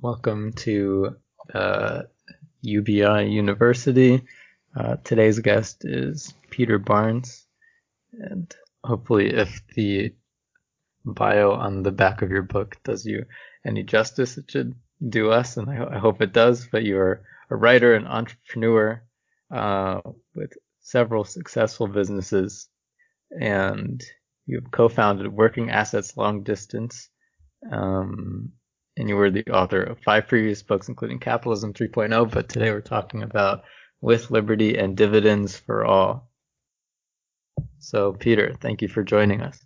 Welcome to uh, UBI University. Uh, today's guest is Peter Barnes, and hopefully, if the bio on the back of your book does you any justice, it should do us, and I, I hope it does. But you're a writer and entrepreneur uh, with several successful businesses, and you've co-founded Working Assets Long Distance. Um, and you were the author of five previous books, including Capitalism 3.0. But today we're talking about With Liberty and Dividends for All. So, Peter, thank you for joining us.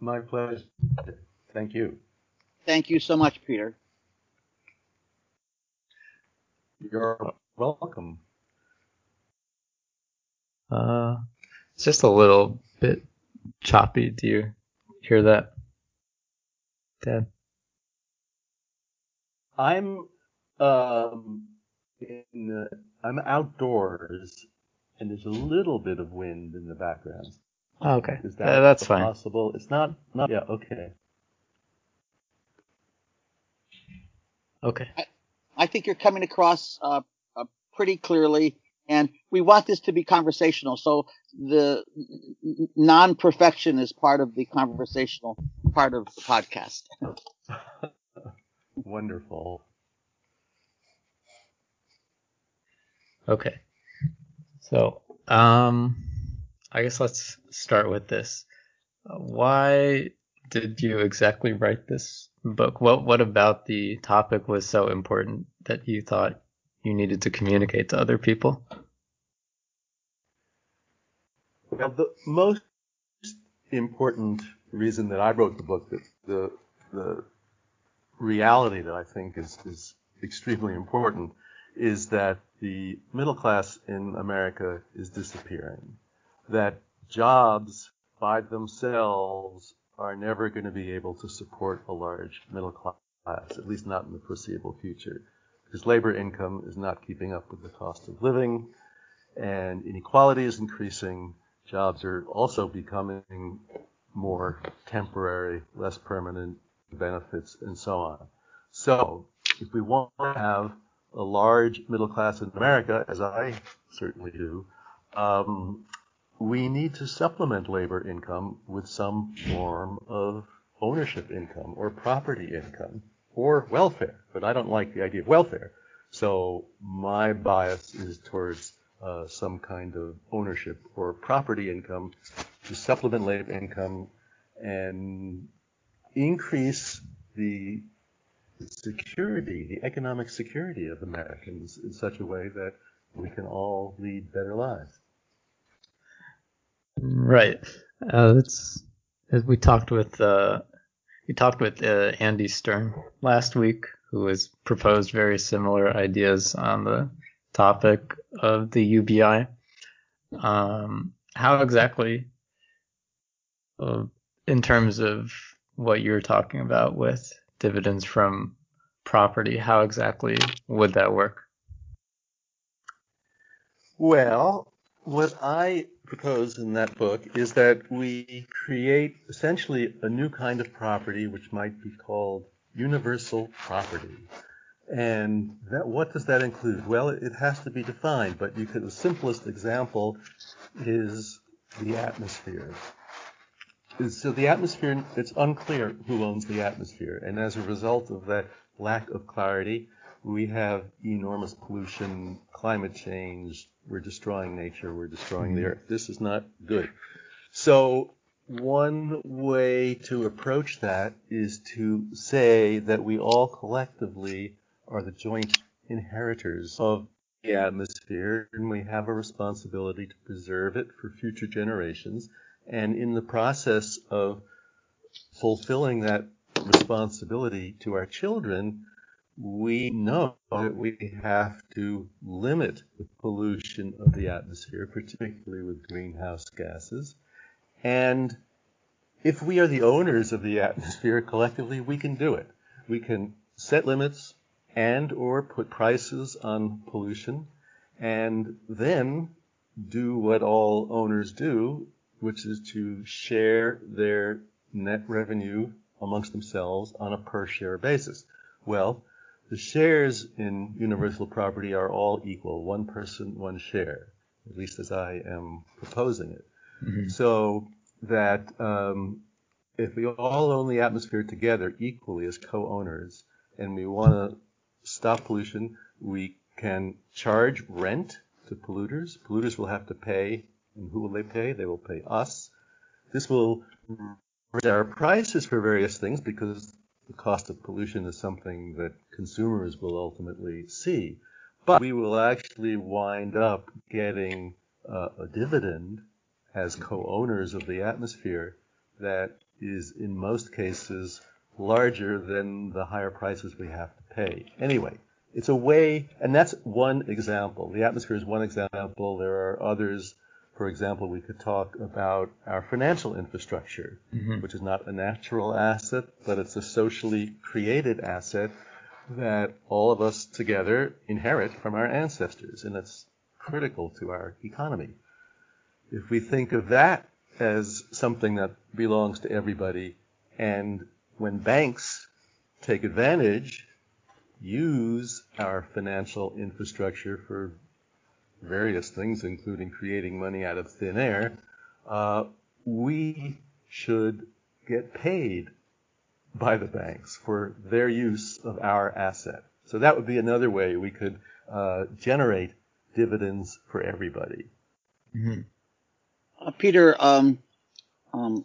My pleasure. Thank you. Thank you so much, Peter. You're welcome. Uh, it's just a little bit choppy. Do you hear that, Dad? I'm um, in the, I'm outdoors, and there's a little bit of wind in the background. Oh, okay. Is that that's fine. possible? It's not. Not yeah. Okay. Okay. I, I think you're coming across uh, uh, pretty clearly, and we want this to be conversational. So the non-perfection is part of the conversational part of the podcast. Wonderful. Okay. So, um, I guess let's start with this. Why did you exactly write this book? What what about the topic was so important that you thought you needed to communicate to other people? Well, the most important reason that I wrote the book, the the, the reality that I think is, is extremely important is that the middle class in America is disappearing. That jobs by themselves are never going to be able to support a large middle class, at least not in the foreseeable future, because labor income is not keeping up with the cost of living, and inequality is increasing. Jobs are also becoming more temporary, less permanent, benefits, and so on. So, if we want to have a large middle class in America, as I certainly do, um, we need to supplement labor income with some form of ownership income or property income or welfare. But I don't like the idea of welfare. So my bias is towards uh, some kind of ownership or property income to supplement labor income and increase the security, the economic security of Americans in such a way that we can all lead better lives. Right. Uh, that's we talked with uh, we talked with uh, Andy Stern last week, who has proposed very similar ideas on the topic of the UBI. Um, how exactly, uh, in terms of what you're talking about with dividends from property, how exactly would that work? Well, what I propose in that book is that we create essentially a new kind of property which might be called universal property. And that, what does that include? Well, it has to be defined, but you could, the simplest example is the atmosphere. So the atmosphere, it's unclear who owns the atmosphere. And as a result of that lack of clarity, we have enormous pollution, climate change, we're destroying nature, we're destroying the mm-hmm. earth. This is not good. So one way to approach that is to say that we all collectively are the joint inheritors of the atmosphere and we have a responsibility to preserve it for future generations and in the process of fulfilling that responsibility to our children, we know that we have to limit the pollution of the atmosphere, particularly with greenhouse gases. And if we are the owners of the atmosphere collectively, we can do it. We can set limits and or put prices on pollution and then do what all owners do which is to share their net revenue amongst themselves on a per share basis. Well, the shares in universal property are all equal, one person, one share, at least as I am proposing it. Mm-hmm. So that um, if we all own the atmosphere together equally as co-owners, and we want to stop pollution, we can charge rent to polluters. Polluters will have to pay, and who will they pay? They will pay us. This will raise our prices for various things because the cost of pollution is something that consumers will ultimately see. But we will actually wind up getting uh, a dividend as co-owners of the atmosphere that is in most cases larger than the higher prices we have to pay. Anyway, it's a way, and that's one example. The atmosphere is one example. There are others. For example, we could talk about our financial infrastructure, mm-hmm. which is not a natural asset, but it's a socially created asset that all of us together inherit from our ancestors, and it's critical to our economy. If we think of that as something that belongs to everybody, and when banks take advantage, use our financial infrastructure for various things, including creating money out of thin air, uh, we should get paid by the banks for their use of our asset. So that would be another way we could uh, generate dividends for everybody. Mm-hmm. Uh, Peter, um, um,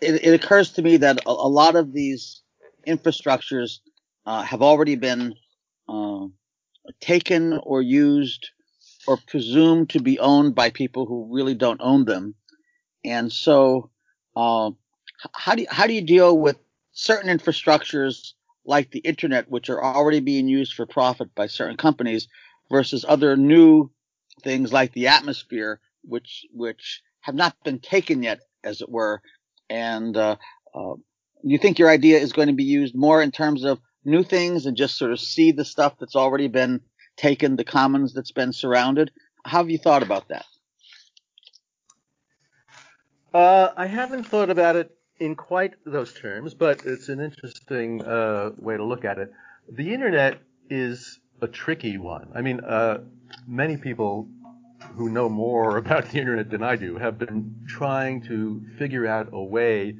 it, it, occurs to me that a, a lot of these infrastructures uh, have already been uh, taken or used or presumed to be owned by people who really don't own them. And so, uh, how do you, how do you deal with certain infrastructures like the internet, which are already being used for profit by certain companies, versus other new things like the atmosphere, which which have not been taken yet, as it were. And uh, uh, you think your idea is going to be used more in terms of new things and just sort of see the stuff that's already been taken, the commons that's been surrounded? How have you thought about that? Uh, I haven't thought about it in quite those terms, but it's an interesting uh, way to look at it. The internet is a tricky one. I mean, uh, many people who know more about the internet than I do have been trying to figure out a way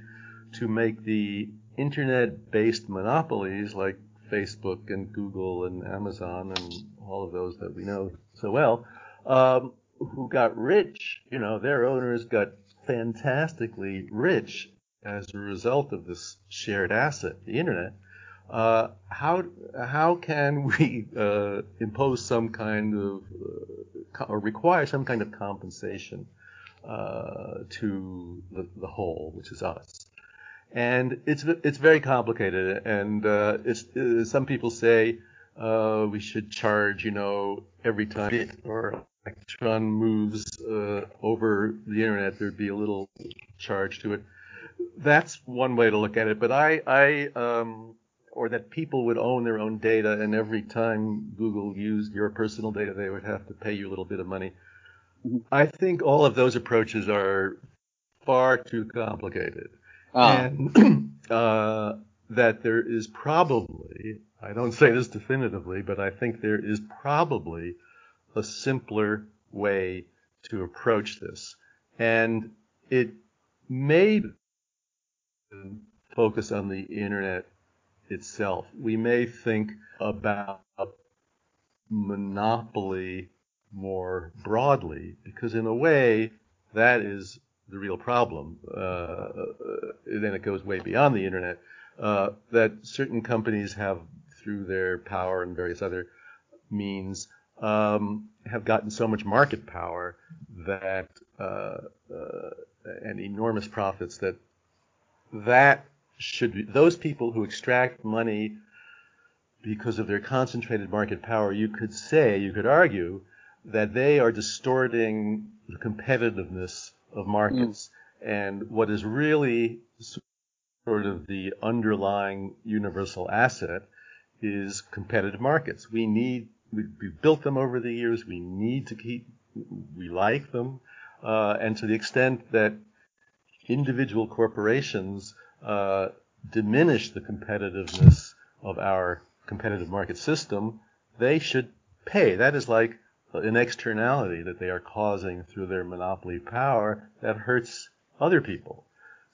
to make the internet-based monopolies like Facebook and Google and Amazon and all of those that we know so well, um, who got rich, you know, their owners got fantastically rich as a result of this shared asset, the internet. Uh, how how can we uh, impose some kind of uh, or require some kind of compensation uh, to the, the whole, which is us? And it's it's very complicated, and uh, it's uh, some people say we should charge, you know, every time it or electron moves over the internet, there'd be a little charge to it. That's one way to look at it, but I I um, or that people would own their own data, and every time Google used your personal data, they would have to pay you a little bit of money. Mm-hmm. I think all of those approaches are far too complicated, ah. and uh, that there is probably, I don't say this definitively, but I think there is probably a simpler way to approach this, and it may focus on the internet itself. We may think about monopoly more broadly because, in a way, that is the real problem. Uh, then it goes way beyond the internet. Uh, that certain companies have, through their power and various other means, um, have gotten so much market power that uh, and enormous profits that that should be, those people who extract money because of their concentrated market power, you could say, you could argue that they are distorting the competitiveness of markets. Mm. And what is really sort of the underlying universal asset is competitive markets. We need, we, have built them over the years. We need to keep, we like them. Uh, and to the extent that individual corporations uh, diminish the competitiveness of our competitive market system, they should pay. That is like an externality that they are causing through their monopoly power that hurts other people.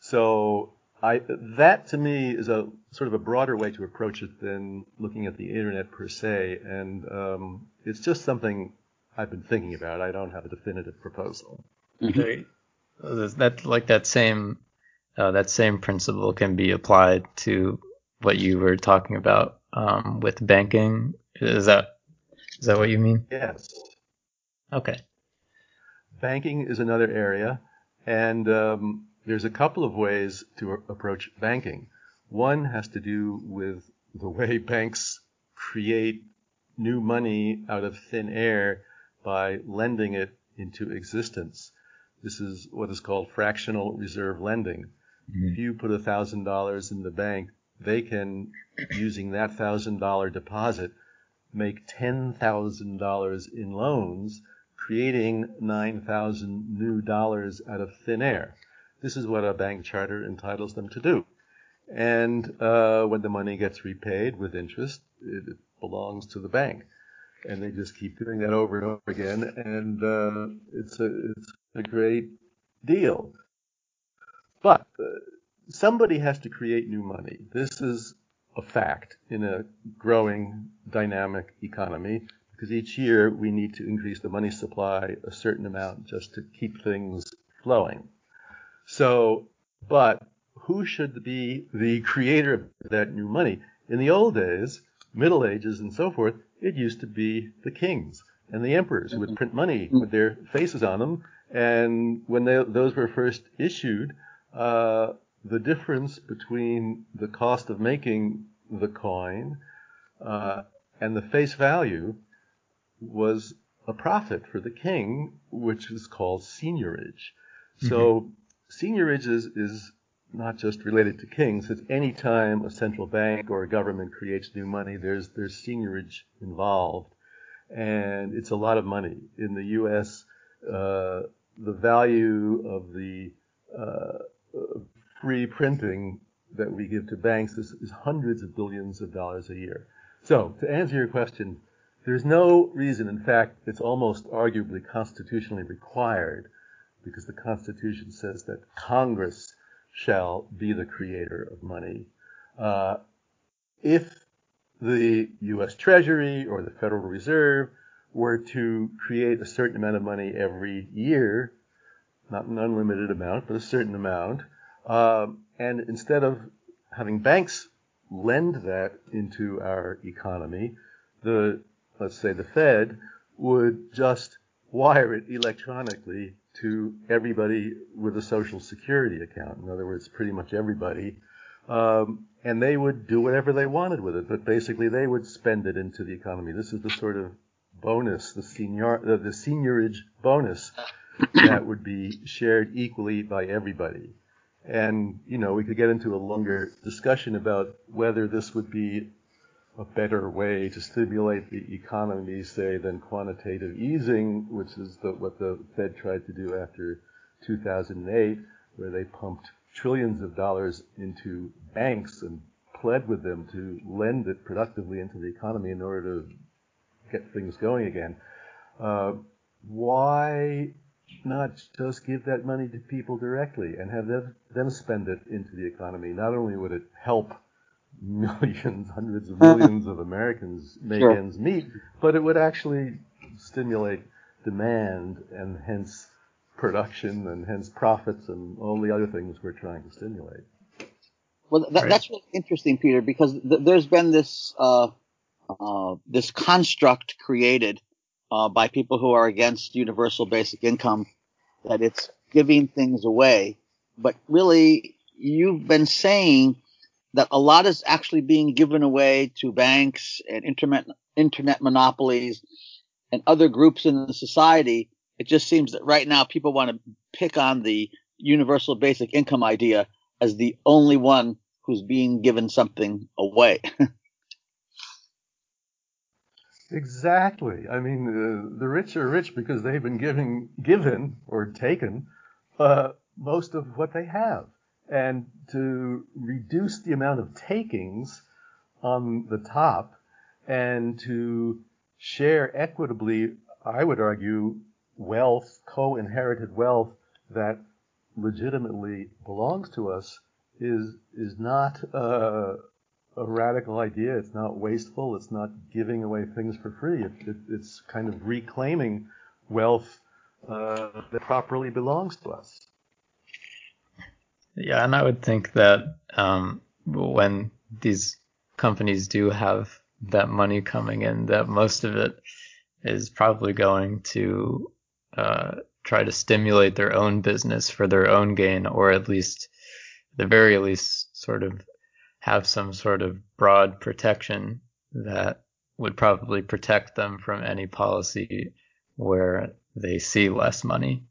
So I, that to me is a sort of a broader way to approach it than looking at the internet per se, and um, it's just something I've been thinking about. I don't have a definitive proposal. Mm-hmm. That like that same uh, that same principle can be applied to what you were talking about um, with banking. Is that is that what you mean? Yes. Okay. Banking is another area, and um, there's a couple of ways to approach banking. One has to do with the way banks create new money out of thin air by lending it into existence. This is what is called fractional reserve lending. Mm-hmm. If you put $1,000 in the bank, they can, using that $1,000 deposit, make $10,000 in loans, creating 9,000 new dollars out of thin air. This is what a bank charter entitles them to do. And uh, when the money gets repaid with interest, it, belongs to the bank. And they just keep doing that over and over again, and uh, it's a it's a great deal. But uh, somebody has to create new money. This is a fact in a growing dynamic economy because each year we need to increase the money supply a certain amount just to keep things flowing. So, but who should be the creator of that new money? In the old days, Middle Ages and so forth, it used to be the kings and the emperors who would print money with their faces on them. And when they, those were first issued, uh, the difference between the cost of making the coin uh, and the face value was a profit for the king, which is called seigniorage. Mm-hmm. So seigniorage is, is not just related to kings. It's any time a central bank or a government creates new money, there's there's seigniorage involved, and it's a lot of money. In the U.S., uh, the value of the uh, free printing that we give to banks is, is hundreds of billions of dollars a year. So to answer your question, there's no reason. In fact, it's almost arguably constitutionally required because the Constitution says that Congress shall be the creator of money. Uh, if the U.S. Treasury or the Federal Reserve were to create a certain amount of money every year, not an unlimited amount, but a certain amount, uh, and instead of having banks lend that into our economy, the let's say the Fed would just wire it electronically to everybody with a social security account. In other words, pretty much everybody. Um, and they would do whatever they wanted with it, but basically they would spend it into the economy. This is the sort of bonus, the senior, uh, the seigniorage bonus that would be shared equally by everybody. And, you know, we could get into a longer discussion about whether this would be a better way to stimulate the economy, say, than quantitative easing, which is the, what the Fed tried to do after 2008, where they pumped trillions of dollars into banks and pled with them to lend it productively into the economy in order to get things going again. Uh, why not just give that money to people directly and have them, them spend it into the economy? Not only would it help millions, hundreds of millions of Americans make sure. ends meet, but it would actually stimulate demand and hence production and hence profits and all the other things we're trying to stimulate. Well, that, right. that's really interesting, Peter, because th- there's been this uh, uh, this construct created uh, by people who are against universal basic income that it's giving things away, but really you've been saying that a lot is actually being given away to banks and internet internet monopolies and other groups in the society. It just seems that right now people want to pick on the universal basic income idea as the only one who's being given something away. exactly. I mean, uh, the rich are rich because they've been giving, given or taken uh, most of what they have and to reduce the amount of takings on the top and to share equitably, I would argue, wealth, co-inherited wealth that legitimately belongs to us is is not uh, a radical idea. It's not wasteful. It's not giving away things for free. It, it, it's kind of reclaiming wealth uh, that properly belongs to us. Yeah, and I would think that um, when these companies do have that money coming in, that most of it is probably going to uh, try to stimulate their own business for their own gain, or at least, the very least, sort of have some sort of broad protection that would probably protect them from any policy where they see less money.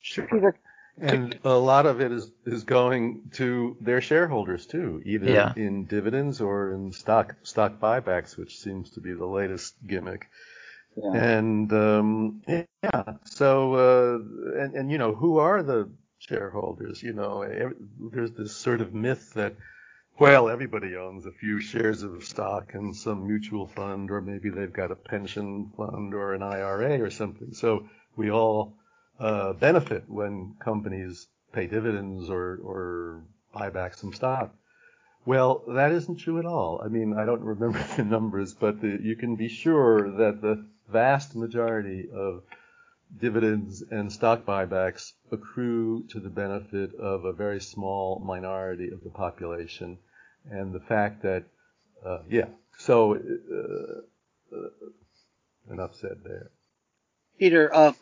Sure. And a lot of it is, is going to their shareholders too, either yeah. in dividends or in stock stock buybacks, which seems to be the latest gimmick. Yeah. And um, yeah, so uh, and and you know who are the shareholders? You know, every, there's this sort of myth that well everybody owns a few shares of stock in some mutual fund, or maybe they've got a pension fund or an IRA or something. So we all uh, benefit when companies pay dividends or, or buy back some stock. Well, that isn't true at all. I mean, I don't remember the numbers, but the, you can be sure that the vast majority of dividends and stock buybacks accrue to the benefit of a very small minority of the population. And the fact that, uh, yeah, so uh, uh, enough said there. Peter, uh,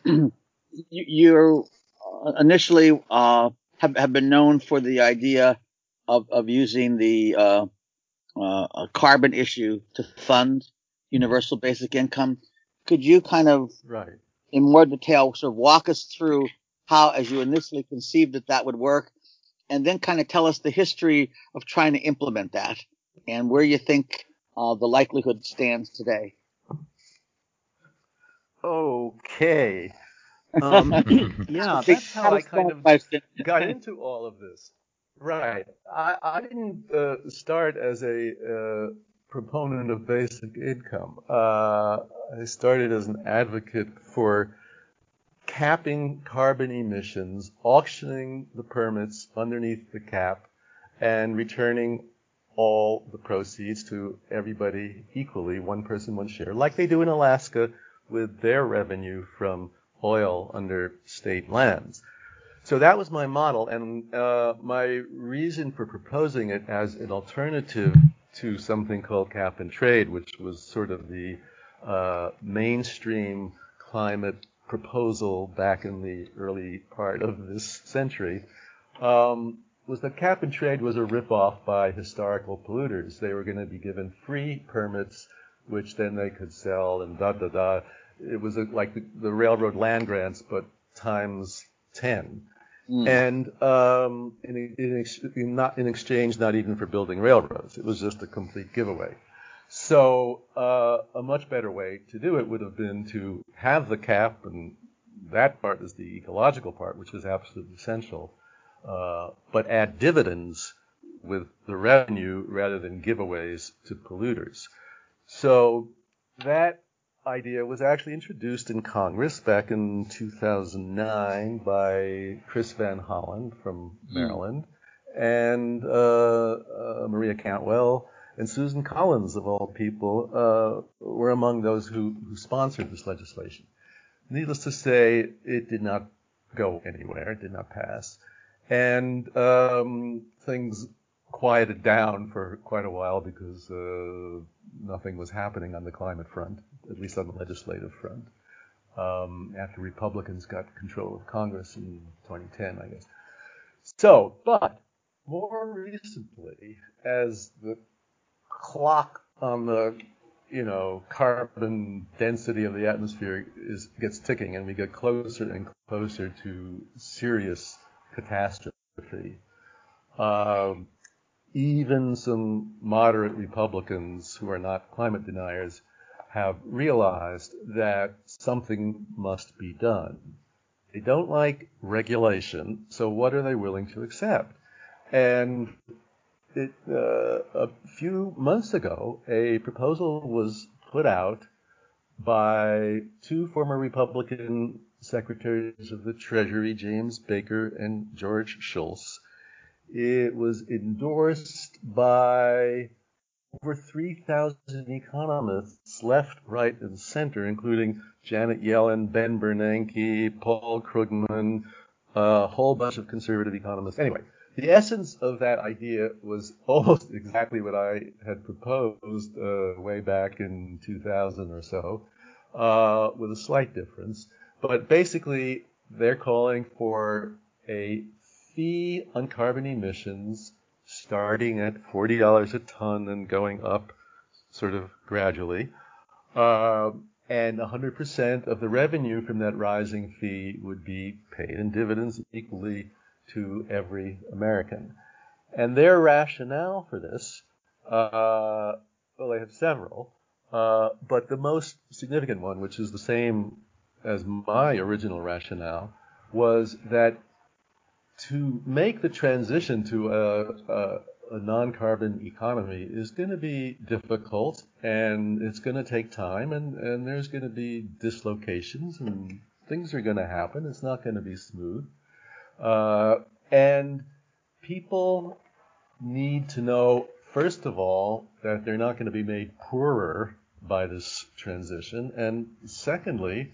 you uh, initially uh, have, have been known for the idea of, of using the uh, uh, carbon issue to fund universal basic income. Could you kind of, right. In more detail, sort of walk us through how, as you initially conceived that that would work, and then kind of tell us the history of trying to implement that and where you think uh, the likelihood stands today? Okay. Um, yeah, that's how I kind of got into all of this. Right. I, I didn't uh, start as a uh, proponent of basic income. Uh, I started as an advocate for capping carbon emissions, auctioning the permits underneath the cap, and returning all the proceeds to everybody equally, one person, one share, like they do in Alaska with their revenue from oil under state lands. So that was my model, and uh, my reason for proposing it as an alternative to something called cap and trade, which was sort of the uh, mainstream climate proposal back in the early part of this century, um, was that cap and trade was a ripoff by historical polluters. They were going to be given free permits, which then they could sell and da da da it was a, like the, the, railroad land grants, but times 10. Mm. And um, in, in, in, not, in exchange, not even for building railroads. It was just a complete giveaway. So uh, a much better way to do it would have been to have the cap, and that part is the ecological part, which is absolutely essential, uh, but add dividends with the revenue rather than giveaways to polluters. So that idea was actually introduced in Congress back in 2009 by Chris Van Hollen from hmm. Maryland mm. and uh, uh, Maria Cantwell and Susan Collins, of all people, uh, were among those who, who, sponsored this legislation. Needless to say, it did not go anywhere. It did not pass. And um, things quieted down for quite a while because uh, nothing was happening on the climate front at least on the legislative front, um, after Republicans got control of Congress in 2010, I guess. So, but more recently, as the clock on the you know carbon density of the atmosphere is gets ticking, and we get closer and closer to serious catastrophe. Um, even some moderate Republicans who are not climate deniers have realized that something must be done. They don't like regulation, so what are they willing to accept? And it, uh, a few months ago, a proposal was put out by two former Republican secretaries of the Treasury, James Baker and George Shultz. It was endorsed by over 3,000 economists, left, right, and center, including Janet Yellen, Ben Bernanke, Paul Krugman, a whole bunch of conservative economists. Anyway, the essence of that idea was almost exactly what I had proposed uh, way back in 2000 or so, uh, with a slight difference. But basically, they're calling for a fee on carbon emissions starting at $40 a ton and going up sort of gradually. Uh, and 100% of the revenue from that rising fee would be paid in dividends equally to every American. And their rationale for this, uh, well, they have several, uh, but the most significant one, which is the same as my original rationale, was that to make the transition to a, a, a non-carbon economy is going to be difficult and it's going to take time and, and there's going to be dislocations and things are going to happen. It's not going to be smooth. Uh, and people need to know, first of all, that they're not going to be made poorer by this transition. And secondly,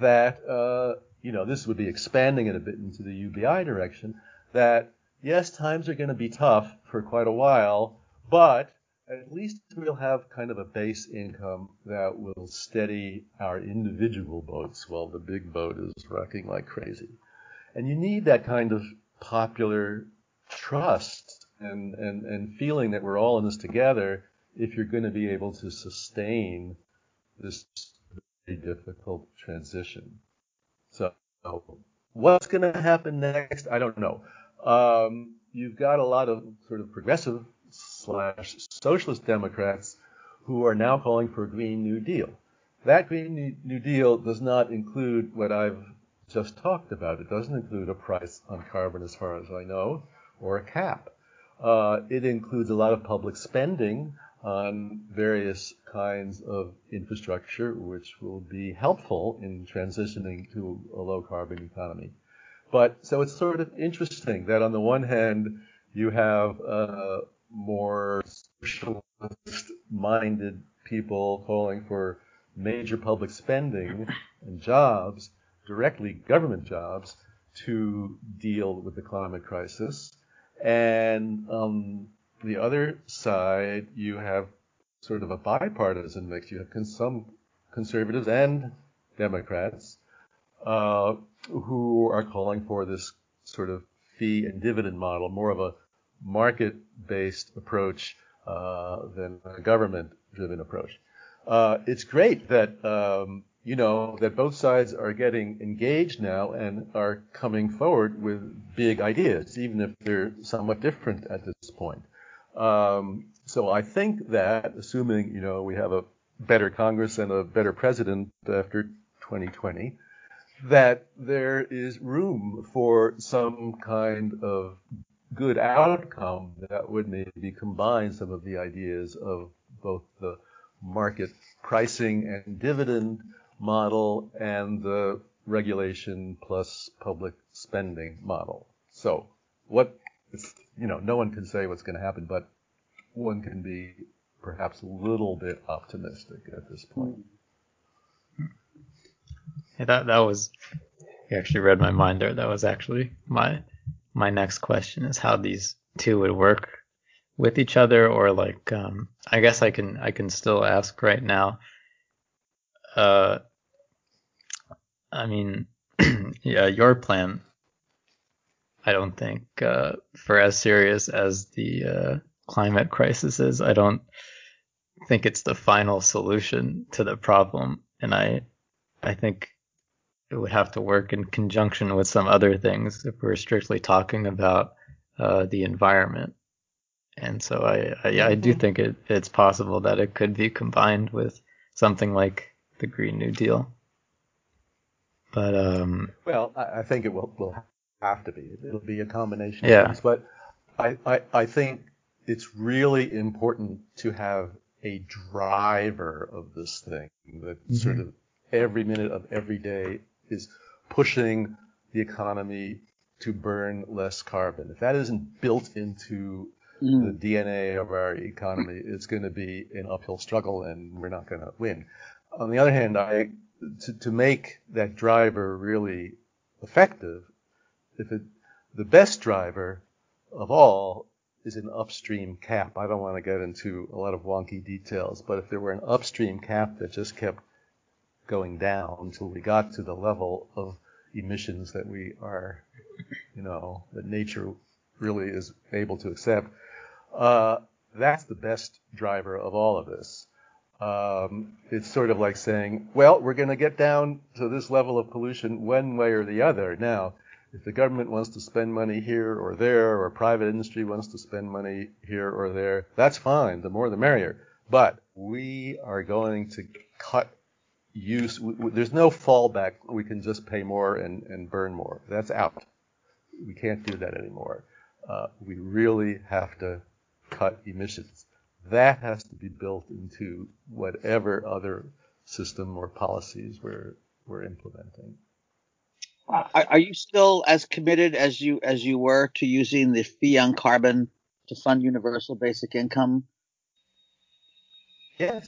that uh, you know, this would be expanding it a bit into the UBI direction, that yes, times are going to be tough for quite a while, but at least we'll have kind of a base income that will steady our individual boats while the big boat is rocking like crazy. And you need that kind of popular trust and, and, and feeling that we're all in this together if you're going to be able to sustain this very difficult transition. So what's going to happen next? I don't know. Um, you've got a lot of sort of progressive slash socialist Democrats who are now calling for a Green New Deal. That Green New Deal does not include what I've just talked about. It doesn't include a price on carbon, as far as I know, or a cap. Uh, it includes a lot of public spending on various kinds of infrastructure, which will be helpful in transitioning to a low carbon economy. But so it's sort of interesting that on the one hand, you have uh, more socialist minded people calling for major public spending and jobs, directly government jobs, to deal with the climate crisis. And um, the other side, you have sort of a bipartisan mix. You have some conservatives and Democrats uh, who are calling for this sort of fee and dividend model, more of a market-based approach uh, than a government-driven approach. Uh, it's great that um, you know that both sides are getting engaged now and are coming forward with big ideas, even if they're somewhat different at this point. Um, so I think that, assuming you know we have a better Congress and a better president after 2020, that there is room for some kind of good outcome that would maybe combine some of the ideas of both the market pricing and dividend model and the regulation plus public spending model. So what you know, no one can say what's going to happen, but one can be perhaps a little bit optimistic at this point. Yeah, that that was you actually read my mind there. That was actually my my next question is how these two would work with each other or like um I guess I can I can still ask right now. Uh I mean yeah, your plan I don't think uh, for as serious as the uh, climate crisis is, I don't think it's the final solution to the problem, and I I think it would have to work in conjunction with some other things if we're strictly talking about uh, the environment. And so I, I, I do mm-hmm. think it, it's possible that it could be combined with something like the Green New Deal. But um, well, I, I think it will will have to be. It'll be a combination yeah. of things. But I, I, I think it's really important to have a driver of this thing that mm-hmm. sort of every minute of every day is pushing the economy to burn less carbon. If that isn't built into mm. the DNA of our economy, it's going to be an uphill struggle and we're not going to win. On the other hand, I, to, to make that driver really effective, if it, the best driver of all is an upstream cap. I don't want to get into a lot of wonky details, but if there were an upstream cap that just kept going down until we got to the level of emissions that we are, you know, that nature really is able to accept, uh, that's the best driver of all of this. Um, it's sort of like saying, well, we're going to get down to this level of pollution one way or the other. Now, if the government wants to spend money here or there, or private industry wants to spend money here or there, that's fine. The more the merrier. But we are going to cut use. There's no fallback. We can just pay more and, and burn more. That's out. We can't do that anymore. Uh, we really have to cut emissions. That has to be built into whatever other system or policies we're, we're implementing. Are, you still as committed as you as you were to using the fee on carbon to fund universal basic income? Yes,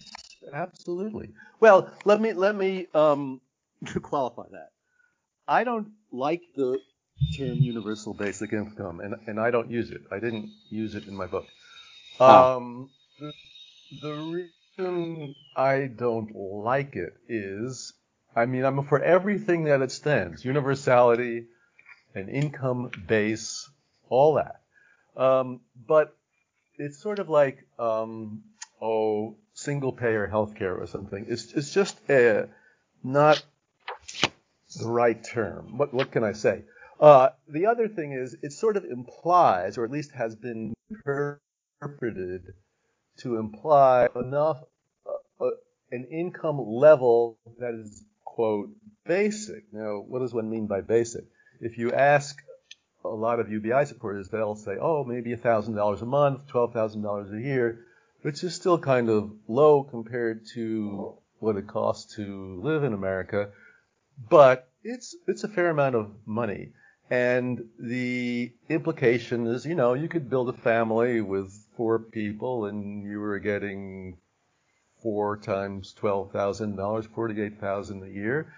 absolutely. Well, let me let me um, qualify that. I don't like the term universal basic income, and and I don't use it. I didn't use it in my book. Um, the, the reason I don't like it is I mean, I'm for everything that it stands universality, an income base, all that. Um, but it's sort of like, um, oh, single payer healthcare or something. It's, it's just a, not the right term. What, what can I say? Uh, the other thing is, it sort of implies, or at least has been interpreted to imply enough, uh, uh, an income level that is quote, basic. Now, what does one mean by basic? If you ask a lot of UBI supporters, they'll say, oh, maybe $1,000 a month, $12,000 a year, which is still kind of low compared to what it costs to live in America. But it's, it's a fair amount of money. And the implication is, you know, you could build a family with four people and you were getting four times twelve thousand dollars, forty-eight thousand a year.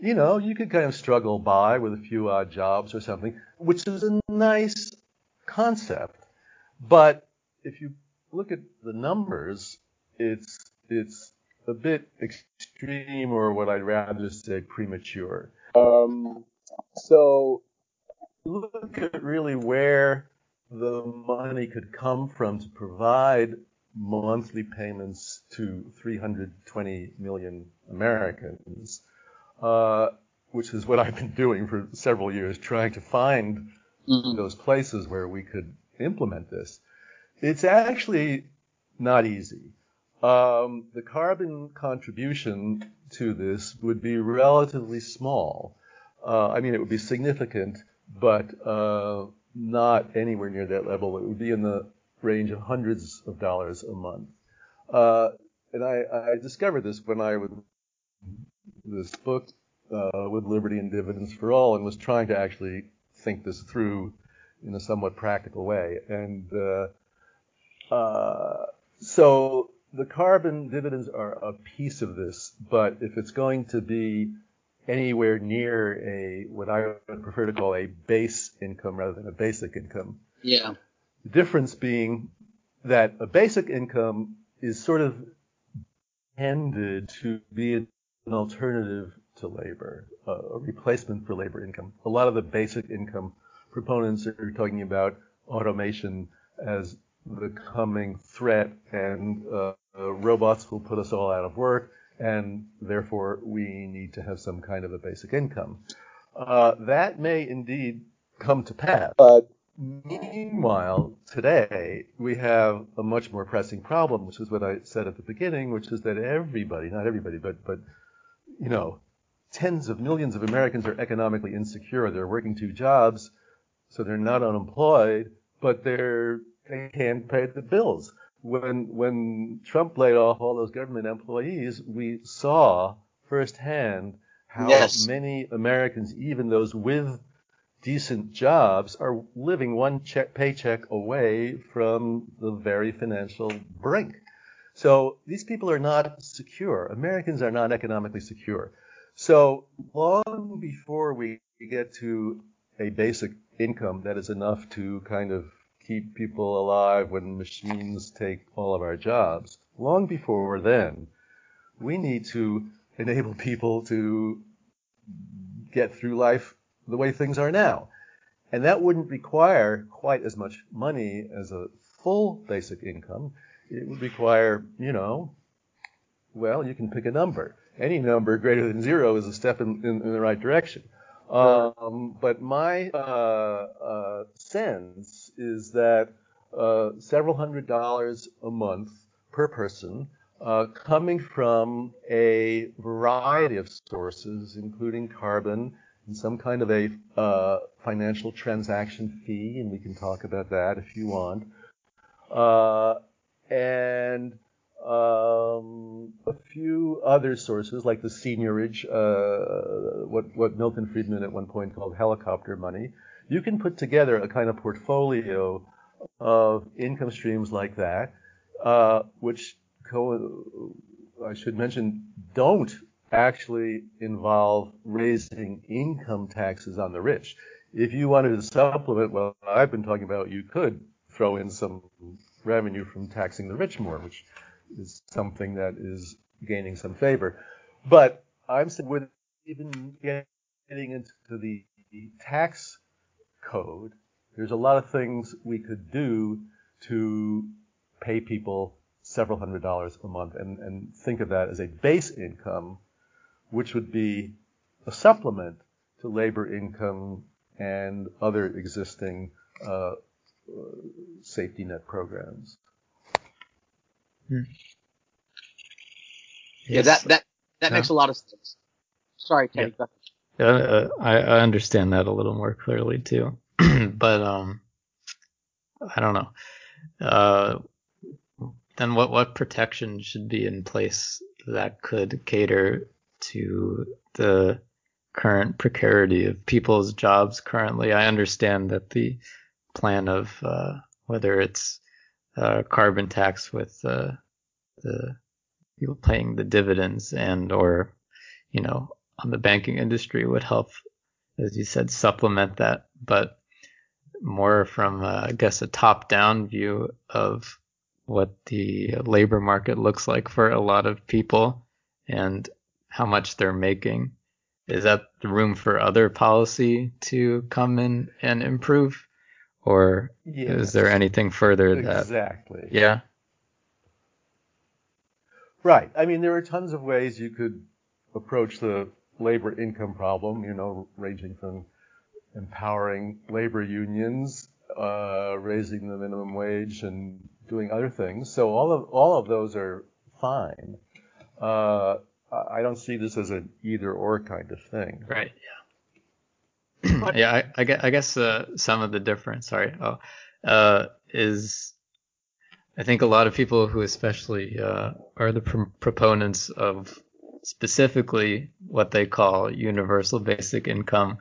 You know, you could kind of struggle by with a few odd jobs or something, which is a nice concept. But if you look at the numbers, it's it's a bit extreme, or what I'd rather say premature. Um, so look at really where the money could come from to provide monthly payments to 320 million Americans, uh, which is what I've been doing for several years, trying to find mm-hmm. those places where we could implement this. It's actually not easy. Um, the carbon contribution to this would be relatively small. Uh, I mean, it would be significant, but uh, not anywhere near that level. It would be in the range of hundreds of dollars a month. Uh, and I, I, discovered this when I was this book uh, with Liberty and Dividends for All, and was trying to actually think this through in a somewhat practical way. And uh, uh so the carbon dividends are a piece of this, but if it's going to be anywhere near a what I would prefer to call a base income rather than a basic income, yeah difference being that a basic income is sort of intended to be an alternative to labor, a replacement for labor income. A lot of the basic income proponents are talking about automation as the coming threat and uh, robots will put us all out of work and therefore we need to have some kind of a basic income. Uh, that may indeed come to pass, but Meanwhile, today we have a much more pressing problem, which is what I said at the beginning, which is that everybody, not everybody, but but you know, tens of millions of Americans are economically insecure. They're working two jobs, so they're not unemployed, but they're they can't pay the bills. When when Trump laid off all those government employees, we saw firsthand how Yes. many Americans, even those with decent jobs, are living one check, paycheck away from the very financial brink. So these people are not secure. Americans are not economically secure. So long before we get to a basic income that is enough to kind of keep people alive when machines take all of our jobs, long before then, we need to enable people to get through life the way things are now. And that wouldn't require quite as much money as a full basic income. It would require, you know, well, you can pick a number. Any number greater than zero is a step in, in, in the right direction. Um, but my uh, uh, sense is that uh, several hundred dollars a month per person, uh, coming from a variety of sources, including carbon some kind of a uh, financial transaction fee, and we can talk about that if you want. Uh, and um, a few other sources like the seigniorage, uh, what, what Milton Friedman at one point called helicopter money. You can put together a kind of portfolio of income streams like that, uh, which co- I should mention don't actually involve raising income taxes on the rich. If you wanted to supplement what I've been talking about, you could throw in some revenue from taxing the rich more, which is something that is gaining some favor. But I'm saying with even getting into the tax code, there's a lot of things we could do to pay people several hundred dollars a month and, and think of that as a base income, which would be a supplement to labor income and other existing uh, safety net programs. Yeah, that that that makes a lot of sense. Sorry, Teddy. go ahead. Uh, I, I understand that a little more clearly too, but um, I don't know. Uh, then what what protection should be in place that could cater to the current precarity of people's jobs currently? I understand that the plan of uh, whether it's uh, carbon tax with uh, the people paying the dividends and or you know on the banking industry would help, as you said, supplement that, but more from uh, I guess a top-down view of what the labor market looks like for a lot of people and how much they're making. Is that the room for other policy to come in and improve? Or Yes. is there anything further that Exactly. yeah Right. I mean, there are tons of ways you could approach the labor income problem, you know, ranging from empowering labor unions, uh, raising the minimum wage, and doing other things. So all of all of those are fine. Uh, I I don't see this as an either or kind of thing. Right. Yeah. yeah. I, I guess, I guess uh, some of the difference, sorry, oh, uh, is I think a lot of people who especially uh, are the pr- proponents of specifically what they call universal basic income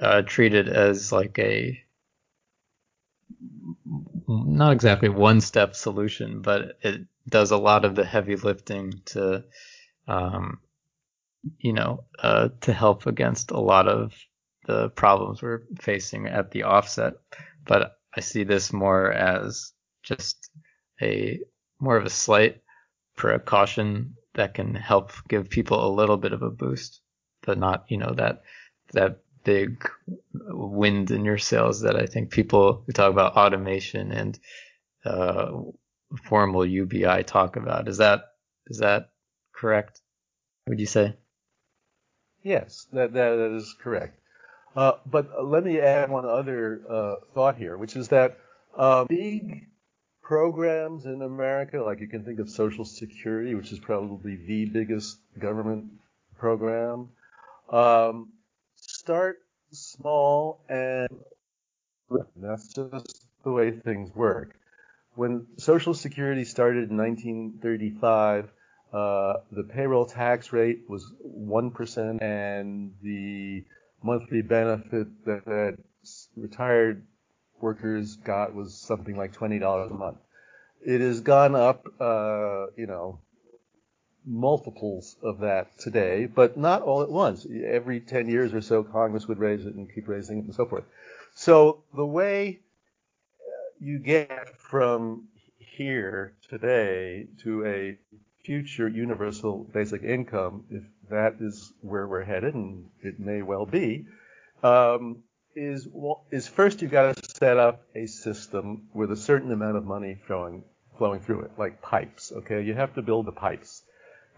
uh, treat it as like a not exactly one step solution, but it does a lot of the heavy lifting to um, you know, uh, to help against a lot of the problems we're facing at the offset. But I see this more as just a more of a slight precaution that can help give people a little bit of a boost, but not, you know, that that big wind in your sails that I think people who talk about automation and uh, formal UBI talk about. Is that is that correct? Would you say? Yes, that that is correct. Uh, but let me add one other uh, thought here, which is that uh, big programs in America, like you can think of Social Security, which is probably the biggest government program, um, start small and that's just the way things work. when Social Security started in 1935, uh, the payroll tax rate was 1%, and the monthly benefit that, that retired workers got was something like $20 a month. It has gone up, uh, you know, multiples of that today, but not all at once. Every 10 years or so, Congress would raise it and keep raising it and so forth. So the way you get from here today to a future universal basic income, if that is where we're headed, and it may well be, um, is well, is first you've got to set up a system with a certain amount of money flowing flowing through it, like pipes. Okay, you have to build the pipes.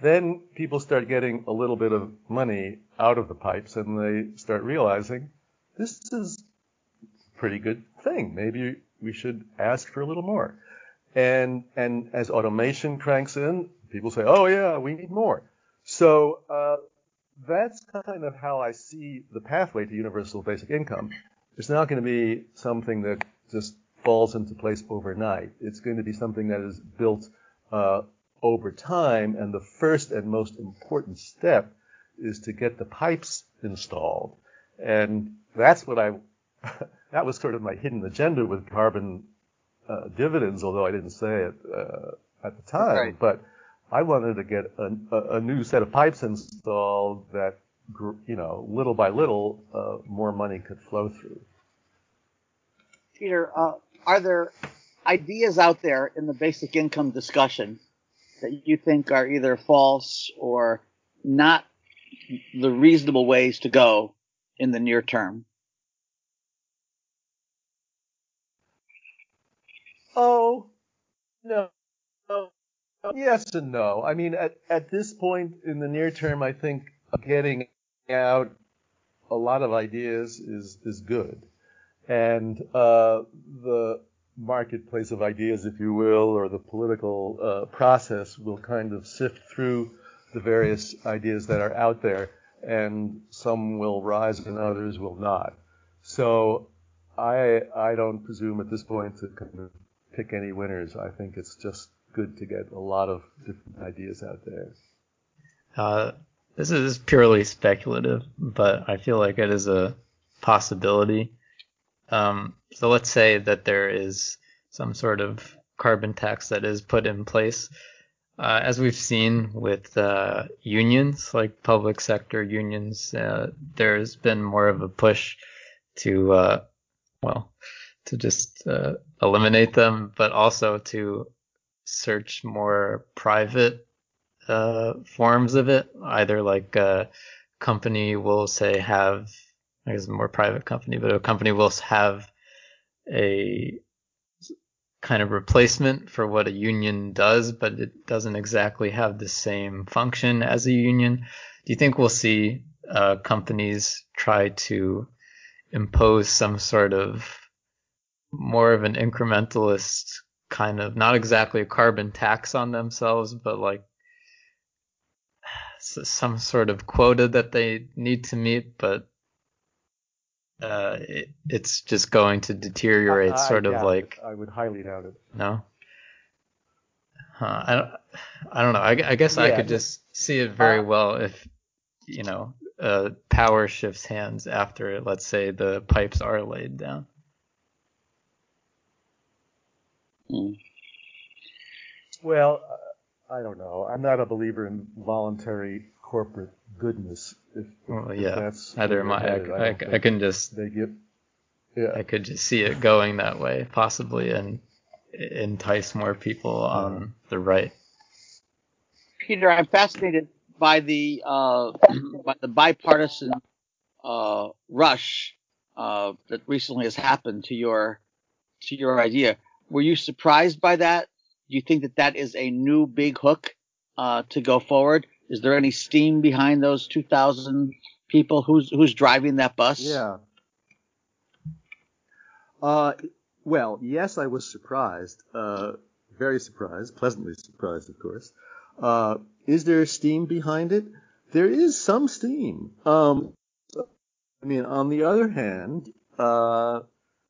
Then people start getting a little bit of money out of the pipes, and they start realizing this is a pretty good thing. Maybe we should ask for a little more. And and as automation cranks in, people say, "Oh yeah, we need more." So uh, that's kind of how I see the pathway to universal basic income. It's not going to be something that just falls into place overnight. It's going to be something that is built uh, over time, and the first and most important step is to get the pipes installed. And that's what I, that was sort of my hidden agenda with carbon uh, dividends, although I didn't say it uh, at the time. Right. But I wanted to get a, a, new set of pipes installed that, you know, little by little, uh, more money could flow through. Peter, uh, are there ideas out there in the basic income discussion that you think are either false or not the reasonable ways to go in the near term? Oh, no. Yes and no. I mean, at, at this point in the near term, I think getting out a lot of ideas is is good, and uh, the marketplace of ideas, if you will, or the political uh, process will kind of sift through the various ideas that are out there, and some will rise and others will not. So I I don't presume at this point to kind of pick any winners. I think it's just good to get a lot of different ideas out there. Uh, this is purely speculative, but I feel like it is a possibility. Um, so let's say that there is some sort of carbon tax that is put in place. Uh, as we've seen with uh, unions, like public sector unions, uh, there's been more of a push to, uh, well, to just uh, eliminate them, but also to search more private uh, forms of it. Either like a company will say have, I guess more private company, but a company will have a kind of replacement for what a union does, but it doesn't exactly have the same function as a union. Do you think we'll see uh, companies try to impose some sort of more of an incrementalist kind of not exactly a carbon tax on themselves, but like some sort of quota that they need to meet, but uh, it, it's just going to deteriorate, I, sort of like. It. I would highly doubt it. No. Huh, I don't. I don't know. I, I guess yeah, I could just see it very uh, well if, you know, uh, power shifts hands after, let's say, the pipes are laid down. Hmm. Well, uh, I don't know. I'm not a believer in voluntary corporate goodness. If, well, yeah, that's neither am I. I, I, I, can just they get. Yeah. I could just see it going that way, possibly, and entice more people on the right. Peter, I'm fascinated by the uh, by the bipartisan uh, rush uh, that recently has happened to your to your idea. Were you surprised by that? Do you think that that is a new big hook uh, to go forward? Is there any steam behind those 2,000 people? Who's who's driving that bus? Yeah. Uh, well, yes, I was surprised. Uh, very surprised, pleasantly surprised, of course. Uh, is there steam behind it? There is some steam. Um, I mean, on the other hand, uh,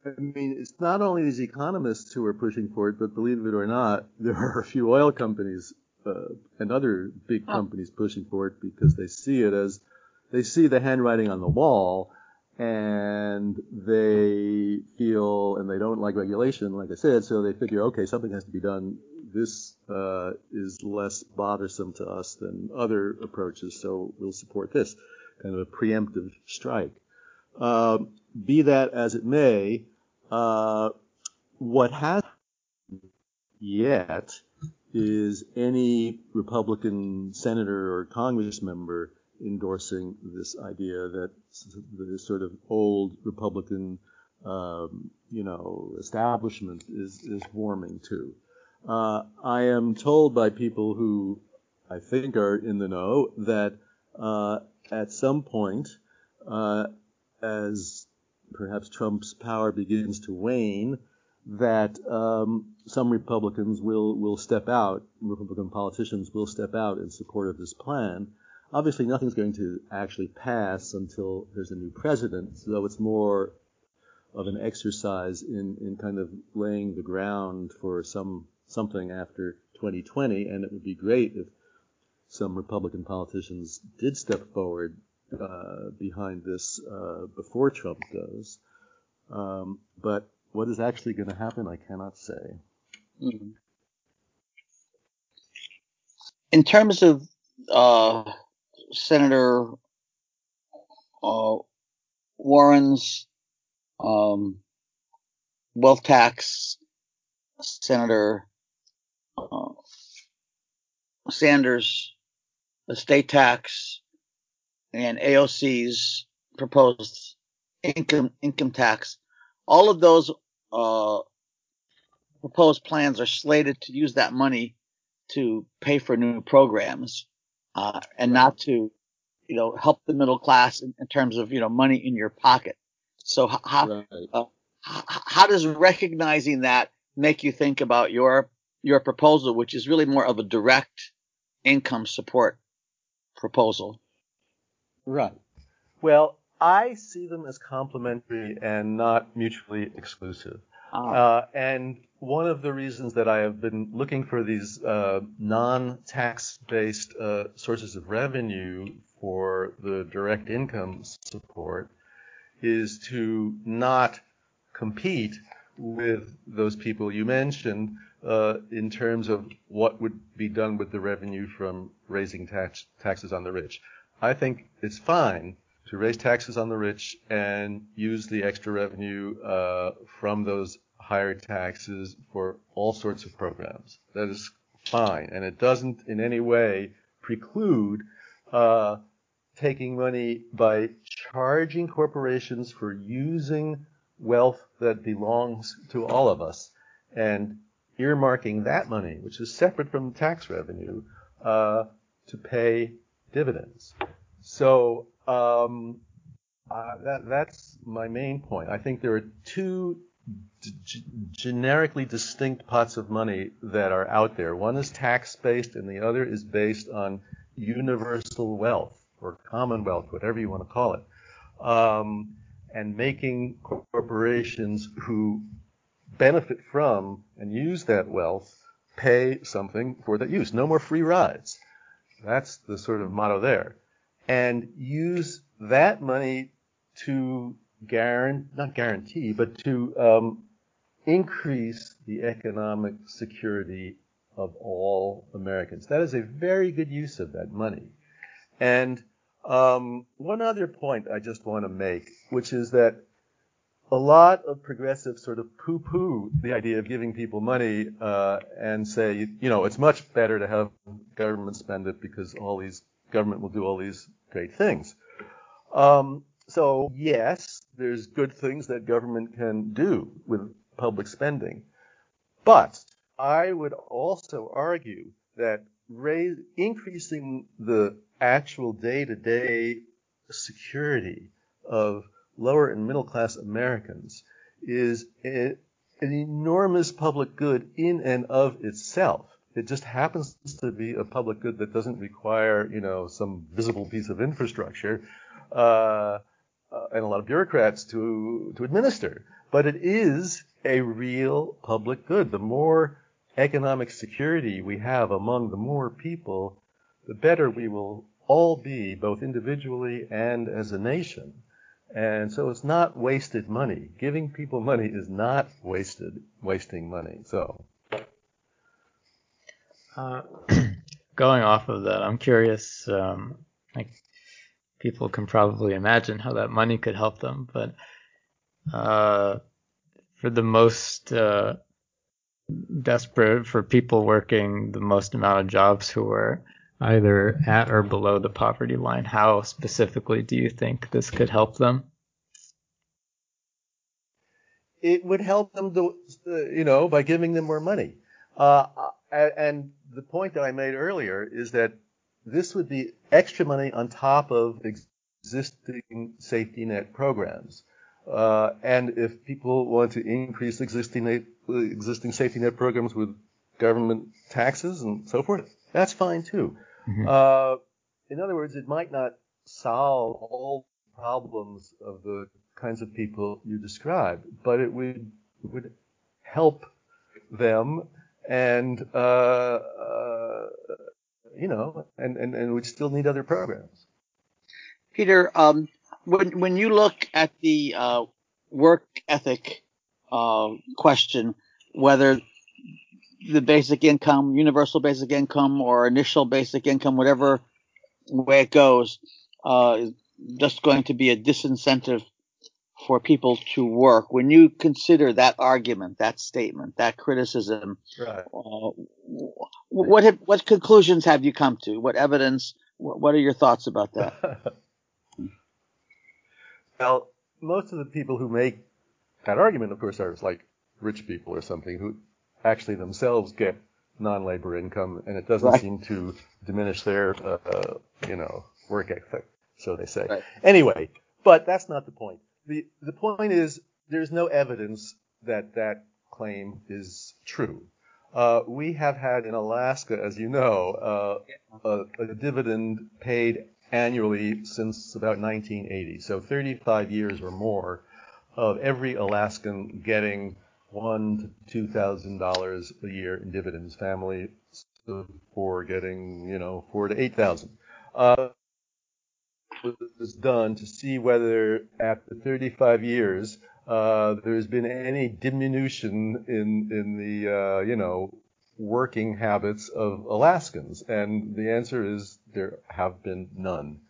I mean, it's not only these economists who are pushing for it, but believe it or not, there are a few oil companies uh, and other big oh. companies pushing for it because they see it as they see the handwriting on the wall and they feel and they don't like regulation, like I said, so they figure, okay, something has to be done. This uh, is less bothersome to us than other approaches, so we'll support this kind of a preemptive strike. Uh, be that as it may, uh, what has yet is any Republican senator or Congress member endorsing this idea that the sort of old Republican, um, you know, establishment is is warming to. Uh, I am told by people who I think are in the know that uh, at some point, uh, as perhaps Trump's power begins to wane, that um, some Republicans will will step out, Republican politicians will step out in support of this plan. Obviously, nothing's going to actually pass until there's a new president, so it's more of an exercise in, in kind of laying the ground for some something after 2020. And it would be great if some Republican politicians did step forward uh, behind this uh, before Trump does. Um, but what is actually going to happen, I cannot say. Mm-hmm. In terms of uh, Senator uh, Warren's um, wealth tax, Senator uh, Sanders' estate tax, and AOC's proposed income income tax. All of those uh, proposed plans are slated to use that money to pay for new programs uh, and not to, you know, help the middle class in, in, terms of you know money in your pocket. So how right. uh, how does recognizing that make you think about your your proposal, which is really more of a direct income support proposal? Right. Well, I see them as complementary and not mutually exclusive. Oh. Uh, and one of the reasons that I have been looking for these uh, non-tax based uh, sources of revenue for the direct income support is to not compete with those people you mentioned uh, in terms of what would be done with the revenue from raising tax, taxes on the rich. I think it's fine to raise taxes on the rich and use the extra revenue uh, from those higher taxes for all sorts of programs. That is fine, and it doesn't in any way preclude uh, taking money by charging corporations for using wealth that belongs to all of us and earmarking that money, which is separate from tax revenue, uh, to pay dividends. So um, uh, that, that's my main point. I think there are two generically distinct pots of money that are out there. One is tax based, and the other is based on universal wealth or commonwealth, whatever you want to call it. Um, and making corporations who benefit from and use that wealth pay something for that use. No more free rides. That's the sort of motto there and use that money to guarantee, not guarantee, but to um, increase the economic security of all Americans. That is a very good use of that money. And um, one other point I just want to make, which is that a lot of progressives sort of poo-poo the idea of giving people money uh, and say, you know, it's much better to have government spend it because all these government will do all these great things. Um, so yes, there's good things that government can do with public spending, but I would also argue that raise, increasing the actual day-to-day security of lower and middle class Americans is a, an enormous public good in and of itself. It just happens to be a public good that doesn't require, you know, some visible piece of infrastructure uh, uh, and a lot of bureaucrats to to administer. but it is a real public good. The more economic security we have among the more people, the better we will all be, both individually and as a nation. And so it's not wasted money. Giving people money is not wasted, wasting money. So. Uh, going off of that, I'm curious. Um, like, people can probably imagine how that money could help them, but uh, for the most uh, desperate, for people working the most amount of jobs who are either at or below the poverty line, how specifically do you think this could help them? It would help them, to, you know, by giving them more money. Uh, and the point that I made earlier is that this would be extra money on top of existing safety net programs. Uh, and if people want to increase existing existing safety net programs with government taxes and so forth, that's fine too. Mm-hmm. Uh, in other words, it might not solve all problems of the kinds of people you describe, but it would it would help them and uh, uh, you know, and, and and would still need other programs. Peter, um, when when you look at the uh, work ethic uh, question, whether the basic income, universal basic income, or initial basic income, whatever way it goes, uh, is just going to be a disincentive for people to work. When you consider that argument, that statement, that criticism, right. uh, what have, what conclusions have you come to? What evidence? What, what are your thoughts about that? well, most of the people who make that argument, of course, are like rich people or something who actually themselves get non-labor income, and it doesn't right. seem to diminish their, uh, you know, work ethic, so they say. Right. Anyway, but that's not the point. The the point is there's no evidence that that claim is true. Uh, we have had in Alaska, as you know, uh, a, a, dividend paid annually since about 1980. So 35 years or more of every Alaskan getting one to two thousand dollars a year in dividends. Families for getting you know four to eight thousand. Uh, was done to see whether after 35 years uh, there's been any diminution in in the uh, you know working habits of Alaskans, and the answer is there have been none.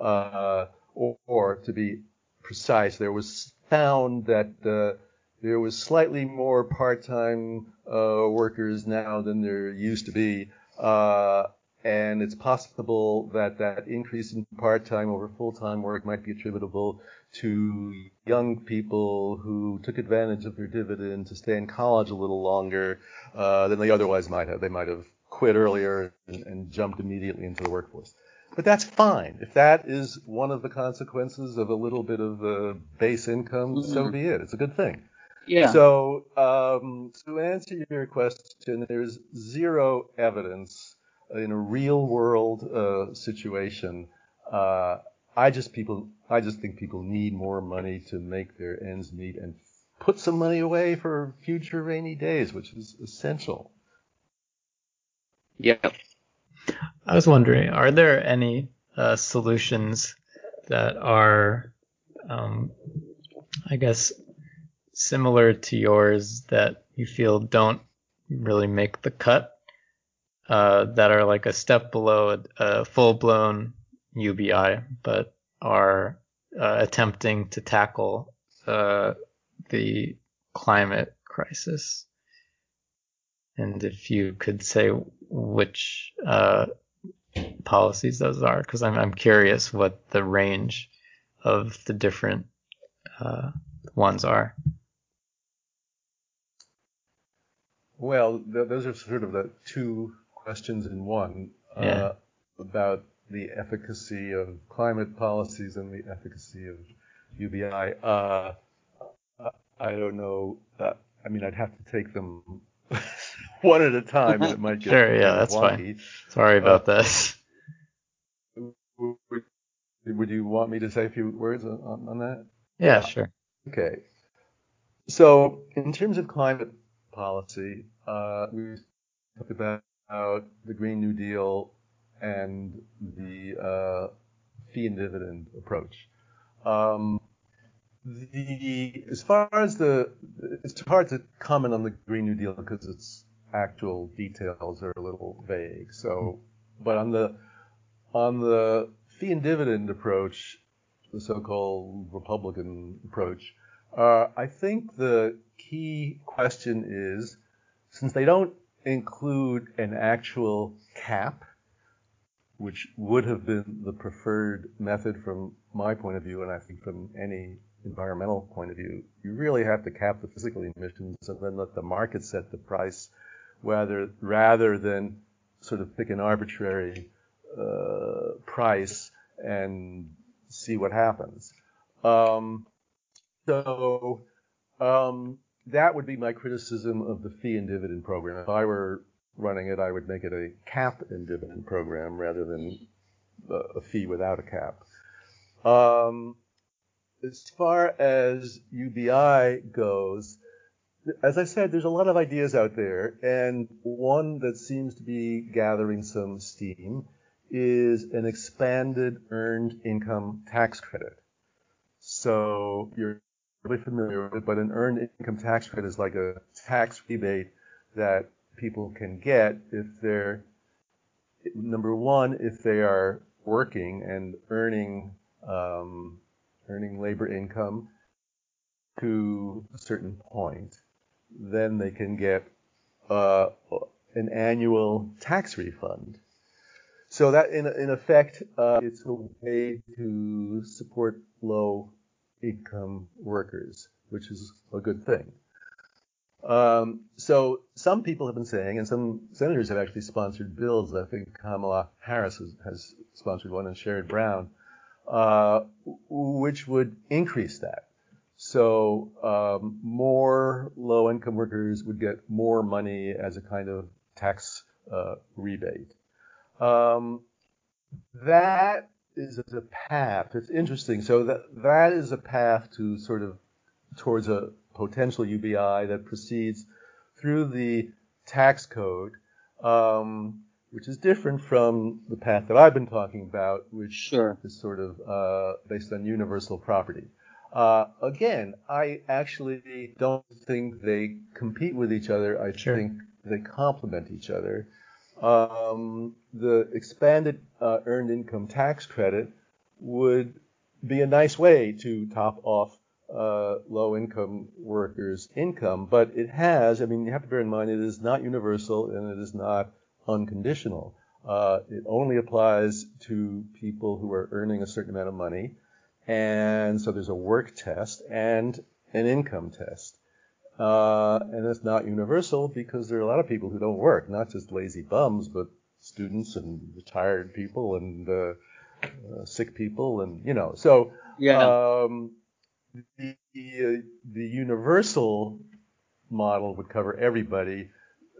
Uh, or, or, to be precise, there was found that uh, there was slightly more part-time uh, workers now than there used to be. Uh, and it's possible that that increase in part-time over full-time work might be attributable to young people who took advantage of their dividend to stay in college a little longer uh, than they otherwise might have. They might have quit earlier and, and jumped immediately into the workforce. But that's fine. If that is one of the consequences of a little bit of uh, base income, mm-hmm. so be it. It's a good thing. Yeah. So um, to answer your question, there's zero evidence in a real world uh, situation. Uh, I just people I just think people need more money to make their ends meet and put some money away for future rainy days, which is essential. Yeah. I was wondering, are there any uh, solutions that are, um, I guess, similar to yours that you feel don't really make the cut uh, that are like a step below a, a full blown UBI, but are uh, attempting to tackle uh, the climate crisis. And if you could say which uh, policies those are, because I'm, I'm curious what the range of the different uh, ones are. Well, th- those are sort of the two questions in one uh, yeah. about the efficacy of climate policies and the efficacy of UBI. Uh, I don't know. Uh, I mean, I'd have to take them one at a time, and it might get sure. Yeah, that's wonky. fine. Sorry about uh, this. Would, would, you want me to say a few words on, on that? Yeah, sure. Okay. so in terms of climate policy, uh, we talked about the Green New Deal and the uh, fee and dividend approach. Um, the as far as the it's hard to comment on the Green New Deal because its actual details are a little vague. So, but on the on the fee and dividend approach, the so-called Republican approach, uh, I think the key question is since they don't include an actual cap, which would have been the preferred method from my point of view, and I think from any environmental point of view, you really have to cap the physical emissions and then let the market set the price, rather rather than sort of pick an arbitrary uh, price and see what happens. Um, so um, that would be my criticism of the fee and dividend program. If I were running it, I would make it a cap and dividend program rather than a fee without a cap. Um, as far as UBI goes, as I said, there's a lot of ideas out there, and one that seems to be gathering some steam is an expanded earned income tax credit. So you're really familiar with it, but an earned income tax credit is like a tax rebate that people can get if they're number one, if they are working and earning um, earning labor income to a certain point, then they can get uh, an annual tax refund. So that, in, in effect, uh, it's a way to support low income workers, which is a good thing. Um, so some people have been saying, and some senators have actually sponsored bills. I think Kamala Harris has, has sponsored one, and Sherrod Brown, uh, which would increase that. So um, more low-income workers would get more money as a kind of tax uh, rebate. Um, that is a path. It's interesting. So that that is a path to sort of towards a potential UBI that proceeds through the tax code, um, which is different from the path that I've been talking about, which sure. is sort of uh, based on universal property. Uh, again, I actually don't think they compete with each other. I sure. think they complement each other. Um, the expanded uh, earned income tax credit would be a nice way to top off uh, low income workers' income, but it has, I mean, you have to bear in mind it is not universal and it is not unconditional. Uh, it only applies to people who are earning a certain amount of money. And so there's a work test and an income test. Uh, and it's not universal because there are a lot of people who don't work, not just lazy bums, but students and retired people and uh, uh, sick people, and you know. So yeah. um, the, the, the universal model would cover everybody,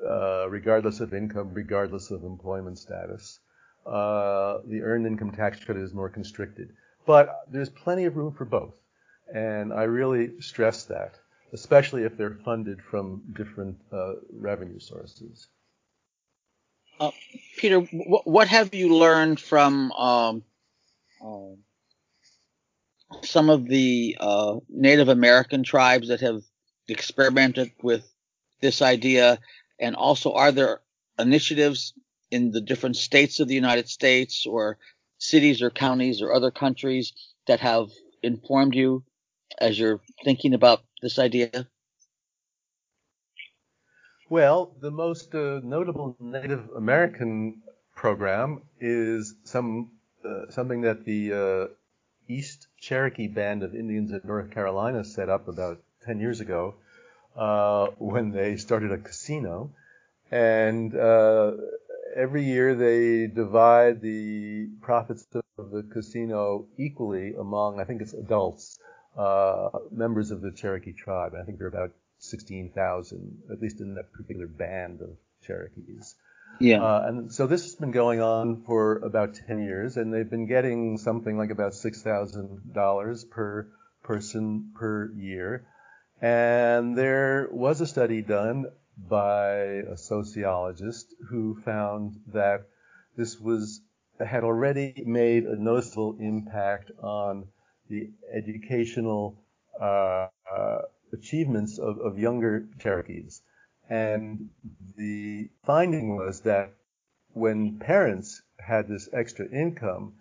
uh, regardless of income, regardless of employment status. Uh, the earned income tax credit is more constricted, but there's plenty of room for both, and I really stress that, especially if they're funded from different uh, revenue sources. Uh, Peter, what have you learned from um, um some of the uh, Native American tribes that have experimented with this idea? And also, are there initiatives in the different states of the United States or cities or counties or other countries that have informed you as you're thinking about this idea? Well, the most uh, notable Native American program is some uh, something that the uh, East Cherokee Band of Indians in North Carolina set up about 10 years ago uh, when they started a casino. And uh, every year they divide the profits of the casino equally among, I think it's adults, uh, members of the Cherokee tribe. I think there are about 16,000, at least in that particular band of Cherokees. Yeah. Uh, and so this has been going on for about 10 years, and they've been getting something like about $6,000 per person per year. And there was a study done by a sociologist who found that this was had already made a noticeable impact on the educational uh, uh, achievements of, of, younger Cherokees. And the finding was that when parents had this extra income,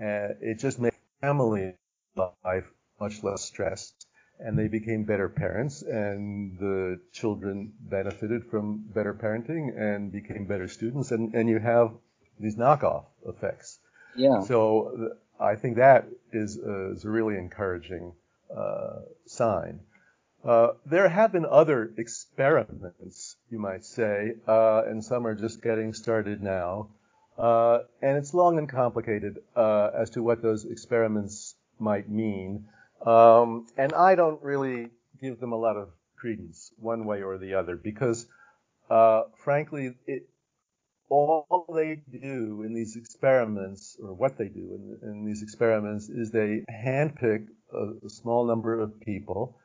uh, it just made family life much less stressed and they became better parents, and the children benefited from better parenting and became better students, and, and you have these knockoff effects. Yeah. So I think that is a, is a really encouraging uh, sign. Uh, there have been other experiments, you might say, uh, and some are just getting started now. Uh, and it's long and complicated uh, as to what those experiments might mean. Um, and I don't really give them a lot of credence one way or the other because, uh, frankly, it, all they do in these experiments, or what they do in, in these experiments, is they handpick a, a small number of people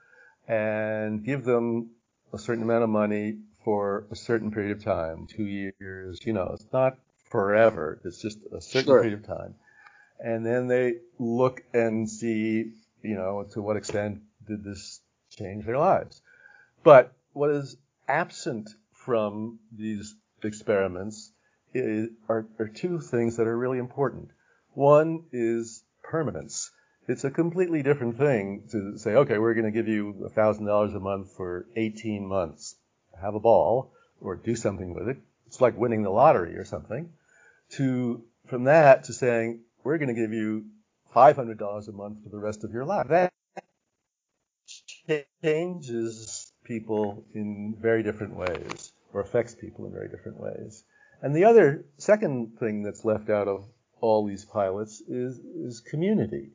and give them a certain amount of money for a certain period of time, two years, you know, it's not forever, it's just a certain sure. period of time. And then they look and see you know, to what extent did this change their lives? But what is absent from these experiments is, are, are two things that are really important. One is permanence. It's a completely different thing to say, okay, we're going to give you $1,000 a month for 18 months. Have a ball or do something with it. It's like winning the lottery or something. To, from that to saying, we're going to give you $500 a month for the rest of your life. That changes people in very different ways or affects people in very different ways. And the other second thing that's left out of all these pilots is, is community.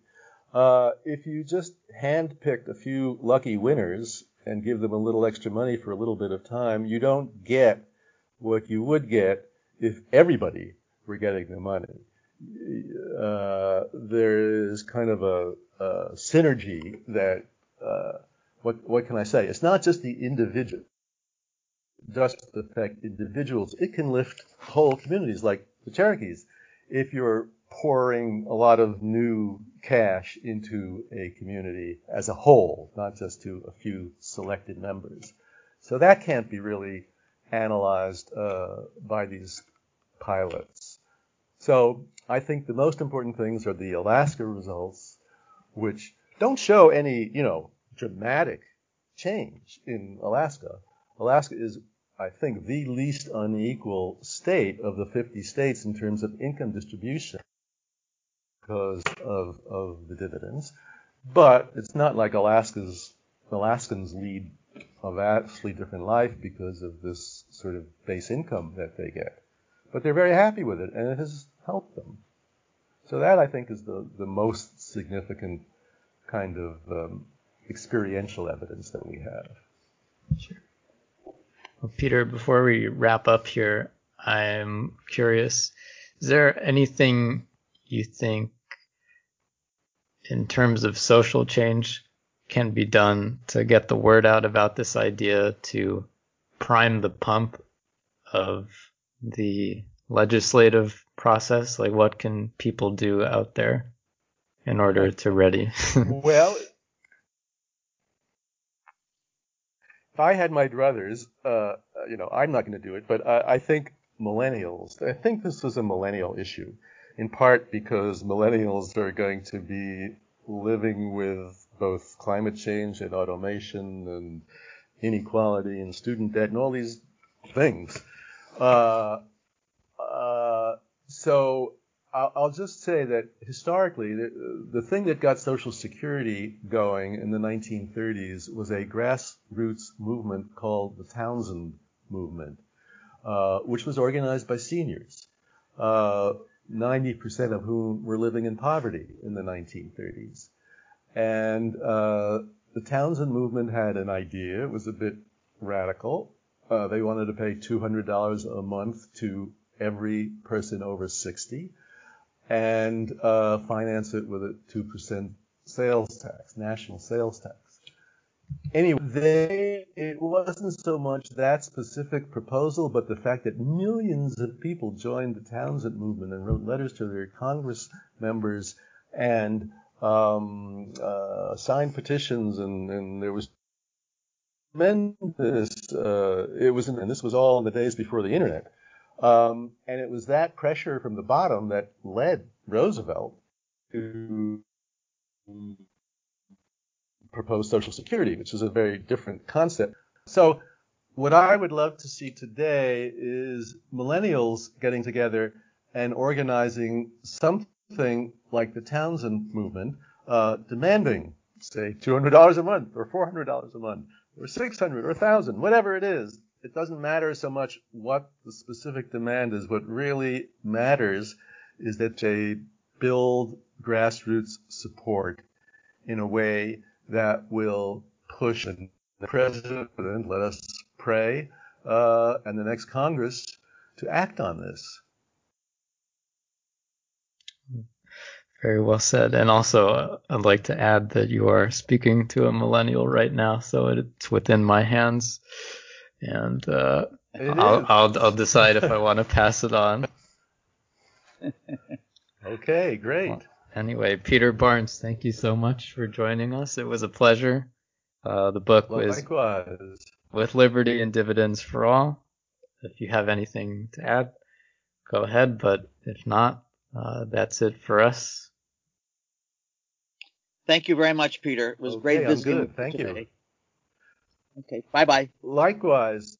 Uh, if you just handpick a few lucky winners and give them a little extra money for a little bit of time, you don't get what you would get if everybody were getting the money uh, there is kind of a, a synergy that uh, what what can I say? It's not just the individual does affect individuals. It can lift whole communities like the Cherokees. If you're pouring a lot of new cash into a community as a whole, not just to a few selected members. So that can't be really analyzed uh, by these pilots. So I think the most important things are the Alaska results, which don't show any, you know, dramatic change in Alaska. Alaska is, I think, the least unequal state of the 50 states in terms of income distribution because of, of the dividends. But it's not like Alaska's Alaskans lead a vastly different life because of this sort of base income that they get. But they're very happy with it, and it has helped them. So that I think is the, the most significant kind of um, experiential evidence that we have. Sure. Well, Peter, before we wrap up here, I'm curious, is there anything you think in terms of social change can be done to get the word out about this idea to prime the pump of the legislative process? Like, what can people do out there in order to ready? well, if I had my druthers, uh, you know, I'm not going to do it, but I, I think millennials, I think this is a millennial issue, in part because millennials are going to be living with both climate change and automation and inequality and student debt and all these things. Uh, uh, so I'll, just say that historically, the, the, thing that got Social Security going in the 1930s was a grassroots movement called the Townsend Movement, uh, which was organized by seniors, uh, 90% of whom were living in poverty in the 1930s. And uh, the Townsend Movement had an idea. It was a bit radical. Uh, they wanted to pay $200 a month to every person over 60 and uh, finance it with a 2% sales tax, national sales tax. anyway, they it wasn't so much that specific proposal, but the fact that millions of people joined the Townsend movement and wrote letters to their Congress members and um, uh, signed petitions, and, and there was tremendous. Uh, it was, and this was all in the days before the internet. Um, and it was that pressure from the bottom that led Roosevelt to propose Social Security, which is a very different concept. So, what I would love to see today is millennials getting together and organizing something like the Townsend movement, uh, demanding, say, $200 a month or $400 a month or 600 or 1,000, whatever it is, it doesn't matter so much what the specific demand is. What really matters is that they build grassroots support in a way that will push the president, let us pray, uh, and the next Congress to act on this. Very well said. And also, uh, I'd like to add that you are speaking to a millennial right now, so it's within my hands and uh, I'll, I'll, I'll decide if I want to pass it on. okay, great. Well, anyway, Peter Barnes, thank you so much for joining us. It was a pleasure. Uh, the book was with liberty and dividends for all. If you have anything to add, go ahead. But if not, uh, that's it for us. Thank you very much, Peter. It was okay, great visiting. I'm good. Thank today. you. Okay. Bye bye. Likewise.